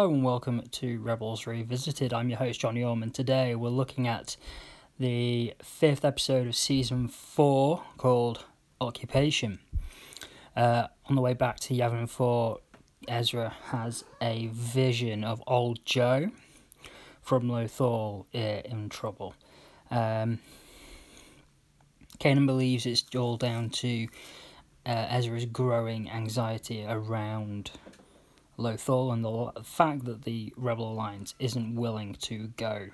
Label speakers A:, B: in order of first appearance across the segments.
A: Hello and welcome to Rebels Revisited. I'm your host, Johnny Orman. Today we're looking at the fifth episode of season four called Occupation. Uh, on the way back to Yavin 4, Ezra has a vision of old Joe from Lothal uh, in trouble. Um, Kanan believes it's all down to uh, Ezra's growing anxiety around Lothal and the fact that the Rebel Alliance isn't willing to go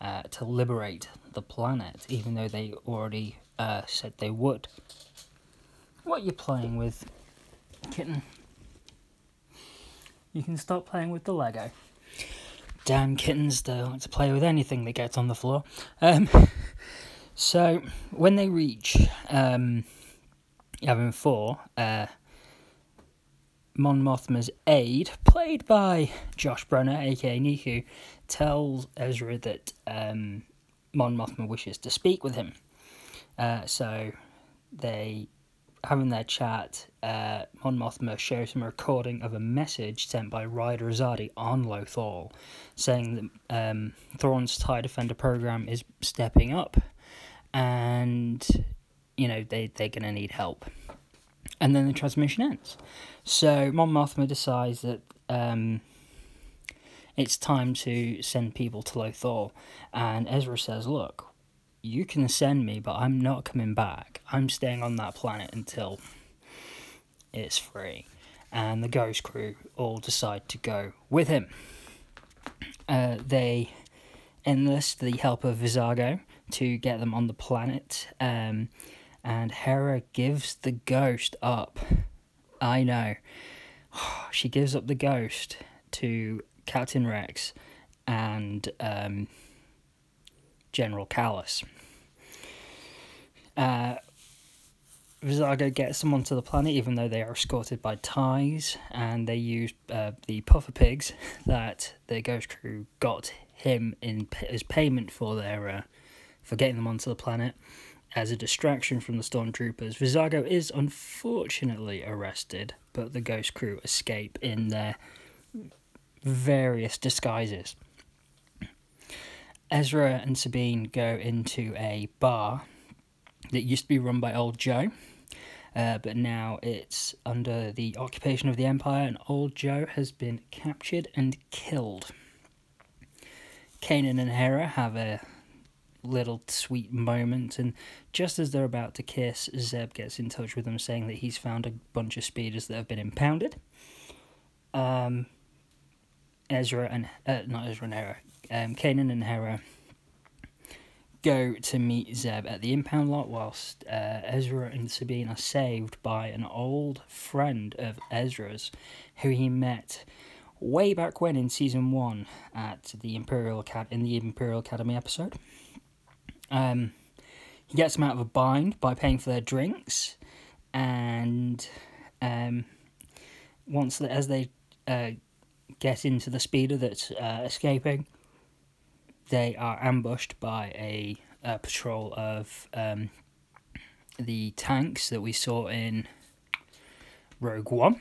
A: uh, to liberate the planet, even though they already uh, said they would. What you're you playing with, kitten? You can stop playing with the Lego. Damn kittens, they like to play with anything that gets on the floor. Um, so, when they reach um, Yavin 4, uh, Mon Mothma's aide, played by Josh Brener, aka Neeku, tells Ezra that um, Mon Mothma wishes to speak with him. Uh, so they, having their chat, uh, Mon Mothma shows him a recording of a message sent by Ryder Azadi on Lothal, saying that um, Thrawn's TIE Defender program is stepping up, and you know they they're gonna need help and then the transmission ends. So Mon decides that um, it's time to send people to Lothal, and Ezra says, "Look, you can send me, but I'm not coming back. I'm staying on that planet until it's free." And the Ghost Crew all decide to go with him. Uh, they enlist the help of Vizago to get them on the planet. Um, and Hera gives the ghost up. I know. She gives up the ghost to Captain Rex and um, General Kallus. Uh, Vizago gets them onto the planet, even though they are escorted by ties, and they use uh, the puffer pigs that the Ghost Crew got him in as payment for their uh, for getting them onto the planet as a distraction from the stormtroopers. Vizago is unfortunately arrested, but the Ghost Crew escape in their various disguises. Ezra and Sabine go into a bar that used to be run by Old Joe, uh, but now it's under the occupation of the Empire, and Old Joe has been captured and killed. Kanan and Hera have a little sweet moment. And just as they're about to kiss, Zeb gets in touch with them saying that he's found a bunch of speeders that have been impounded. Um, Ezra and uh, not Ezra and Hera, um, Kanan and Hera go to meet Zeb at the impound lot, whilst uh, Ezra and Sabine are saved by an old friend of Ezra's, who he met way back when in season one at the Imperial Acad- in the Imperial Academy episode. Um, he gets them out of a bind by paying for their drinks, and um, once the, as they uh, get into the speeder that's uh, escaping, they are ambushed by a, a patrol of um, the tanks that we saw in Rogue One.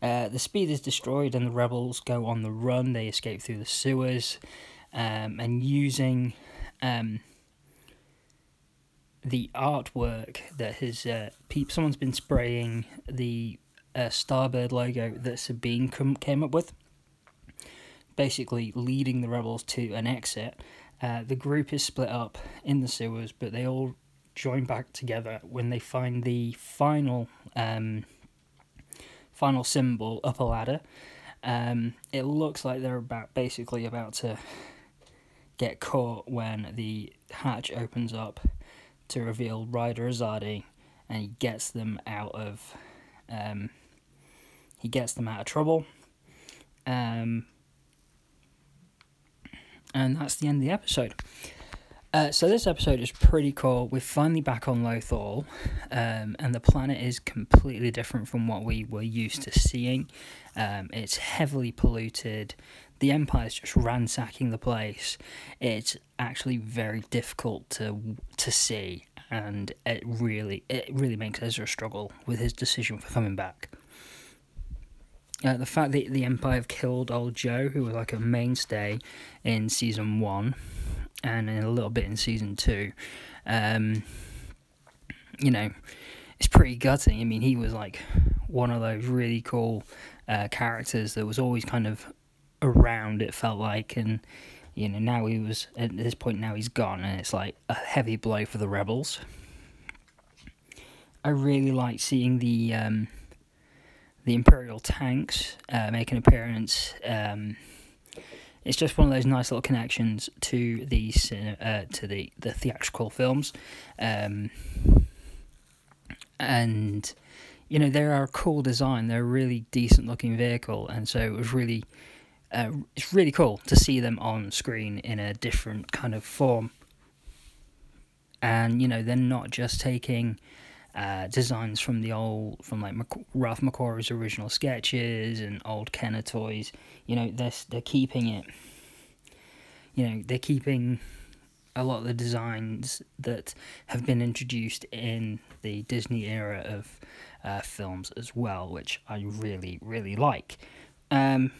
A: Uh, the speed is destroyed and the rebels go on the run. They escape through the sewers um, and using um, the artwork that has uh, pe- someone's been spraying the uh, Starbird logo that Sabine com- came up with, basically leading the rebels to an exit. Uh, the group is split up in the sewers, but they all join back together when they find the final um, final symbol up a ladder. Um, it looks like they're about basically about to get caught when the hatch opens up to reveal Ryder Azadi, and he gets them out of um, he gets them out of trouble. Um, and that's the end of the episode. Uh, so this episode is pretty cool. We're finally back on Lothal, um, and the planet is completely different from what we were used to seeing. Um, it's heavily polluted. The Empire's just ransacking the place. It's actually very difficult to to see, and it really it really makes Ezra struggle with his decision for coming back. uh, the fact that the Empire have killed old Joe, who was like a mainstay in season one, and in a little bit in season two, um, you know, it's pretty gutting. I mean, he was like one of those really cool uh, characters that was always kind of around. It felt like, and you know, now he was at this point. Now he's gone, and it's like a heavy blow for the rebels. I really like seeing the um, the Imperial tanks uh, make an appearance. Um, it's just one of those nice little connections to the uh, to the, the theatrical films, um, and you know they are a cool design. They're a really decent looking vehicle, and so it was really uh, it's really cool to see them on screen in a different kind of form. And you know they're not just taking uh, designs from the old, from like Mac- Ralph McQuarrie's original sketches and old Kenner toys. You know, they're they're keeping it. You know, they're keeping a lot of the designs that have been introduced in the Disney era of uh, films as well, which I really really like. Um,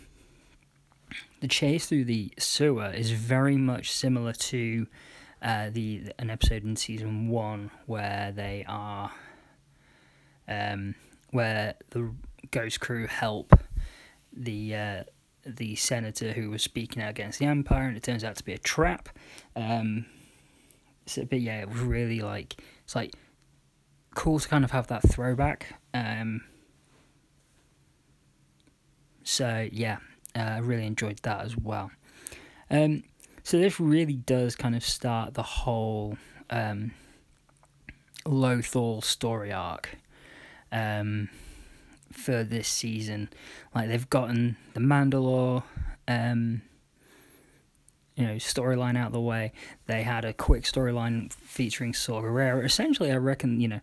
A: the chase through the sewer is very much similar to uh, the an episode in season one where they are um, where the Ghost Crew help the uh, the senator who was speaking out against the Empire, and it turns out to be a trap. Um, so, but yeah, it was really like it's like cool to kind of have that throwback. Um, so yeah, uh, I really enjoyed that as well. Um, so this really does kind of start the whole um, Lothal story arc um, for this season. Like they've gotten the Mandalore, um, you know, storyline out of the way. They had a quick storyline featuring Saw Gerrera. Essentially, I reckon you know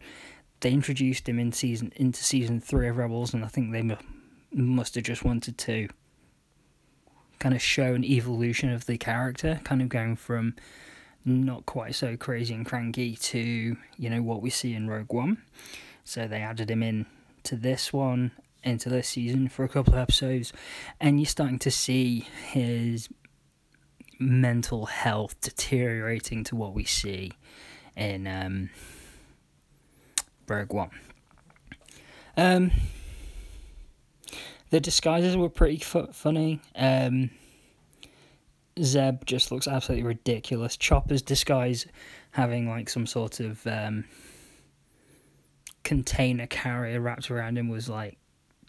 A: they introduced him in season into season three of Rebels, and I think they m- must have just wanted to kind of show an evolution of the character, kind of going from not quite so crazy and cranky to you know what we see in Rogue One. So they added him in to this one, into this season for a couple of episodes, and you're starting to see his mental health deteriorating to what we see in um, Rogue One. Um, the disguises were pretty fu- funny. Um, Zeb just looks absolutely ridiculous. Chopper's disguise having like some sort of um, container carrier wrapped around him was like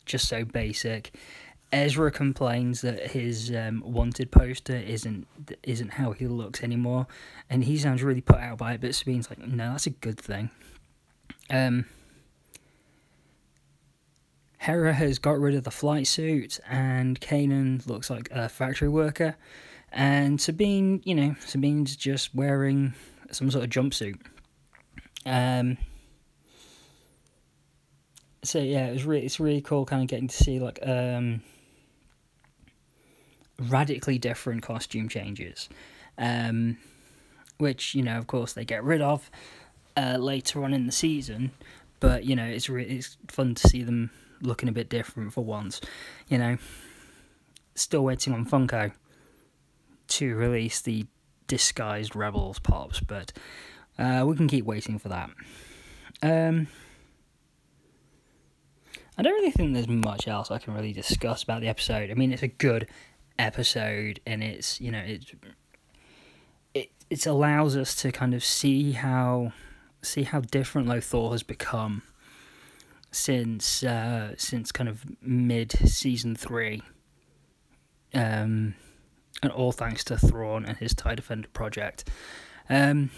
A: just so basic. Ezra complains that his um, wanted poster isn't isn't how he looks anymore, and he sounds really put out by it. But Sabine's like, no, that's a good thing. Um, Hera has got rid of the flight suit, and Kanan looks like a factory worker, and Sabine, you know, Sabine's just wearing some sort of jumpsuit. Um, so yeah, it was really it's really cool, kind of getting to see like um, radically different costume changes, um, which you know, of course, they get rid of uh, later on in the season. But you know, it's re- it's fun to see them looking a bit different for once. You know, still waiting on Funko to release the disguised Rebels pops, but uh, we can keep waiting for that. Um, I don't really think there's much else I can really discuss about the episode. I mean, it's a good episode, and it's you know it it it allows us to kind of see how see how different Lothal has become since uh, since kind of mid season three. Um, and all thanks to Thrawn and his Tie Defender project. Um,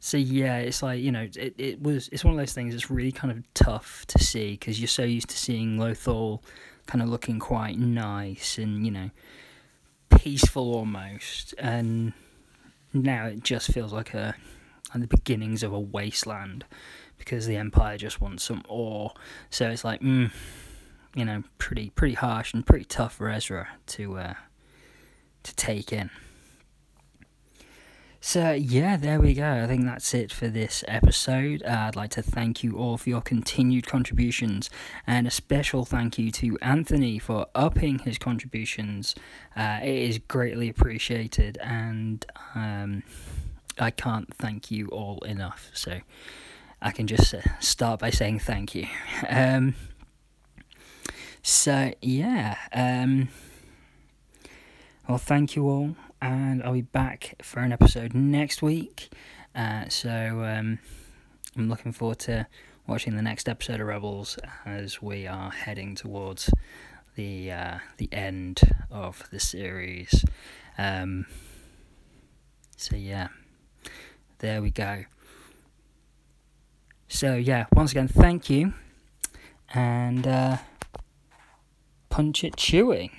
A: so yeah, it's like you know, it, it was it's one of those things that's really kind of tough to see because you're so used to seeing Lothal kind of looking quite nice and you know peaceful almost, and now it just feels like a like the beginnings of a wasteland because the Empire just wants some ore. So it's like, mm, you know, pretty pretty harsh and pretty tough for Ezra to uh, to take in. So, yeah, there we go. I think that's it for this episode. Uh, I'd like to thank you all for your continued contributions, and a special thank you to Anthony for upping his contributions. Uh, it is greatly appreciated, and um, I can't thank you all enough. So, I can just uh, start by saying thank you. Um, so, yeah. Um, well, thank you all and I'll be back for an episode next week. Uh, so um, I'm looking forward to watching the next episode of Rebels as we are heading towards the uh, the end of the series. Um, so yeah, there we go. So yeah, once again, thank you, and uh, punch it Chewie.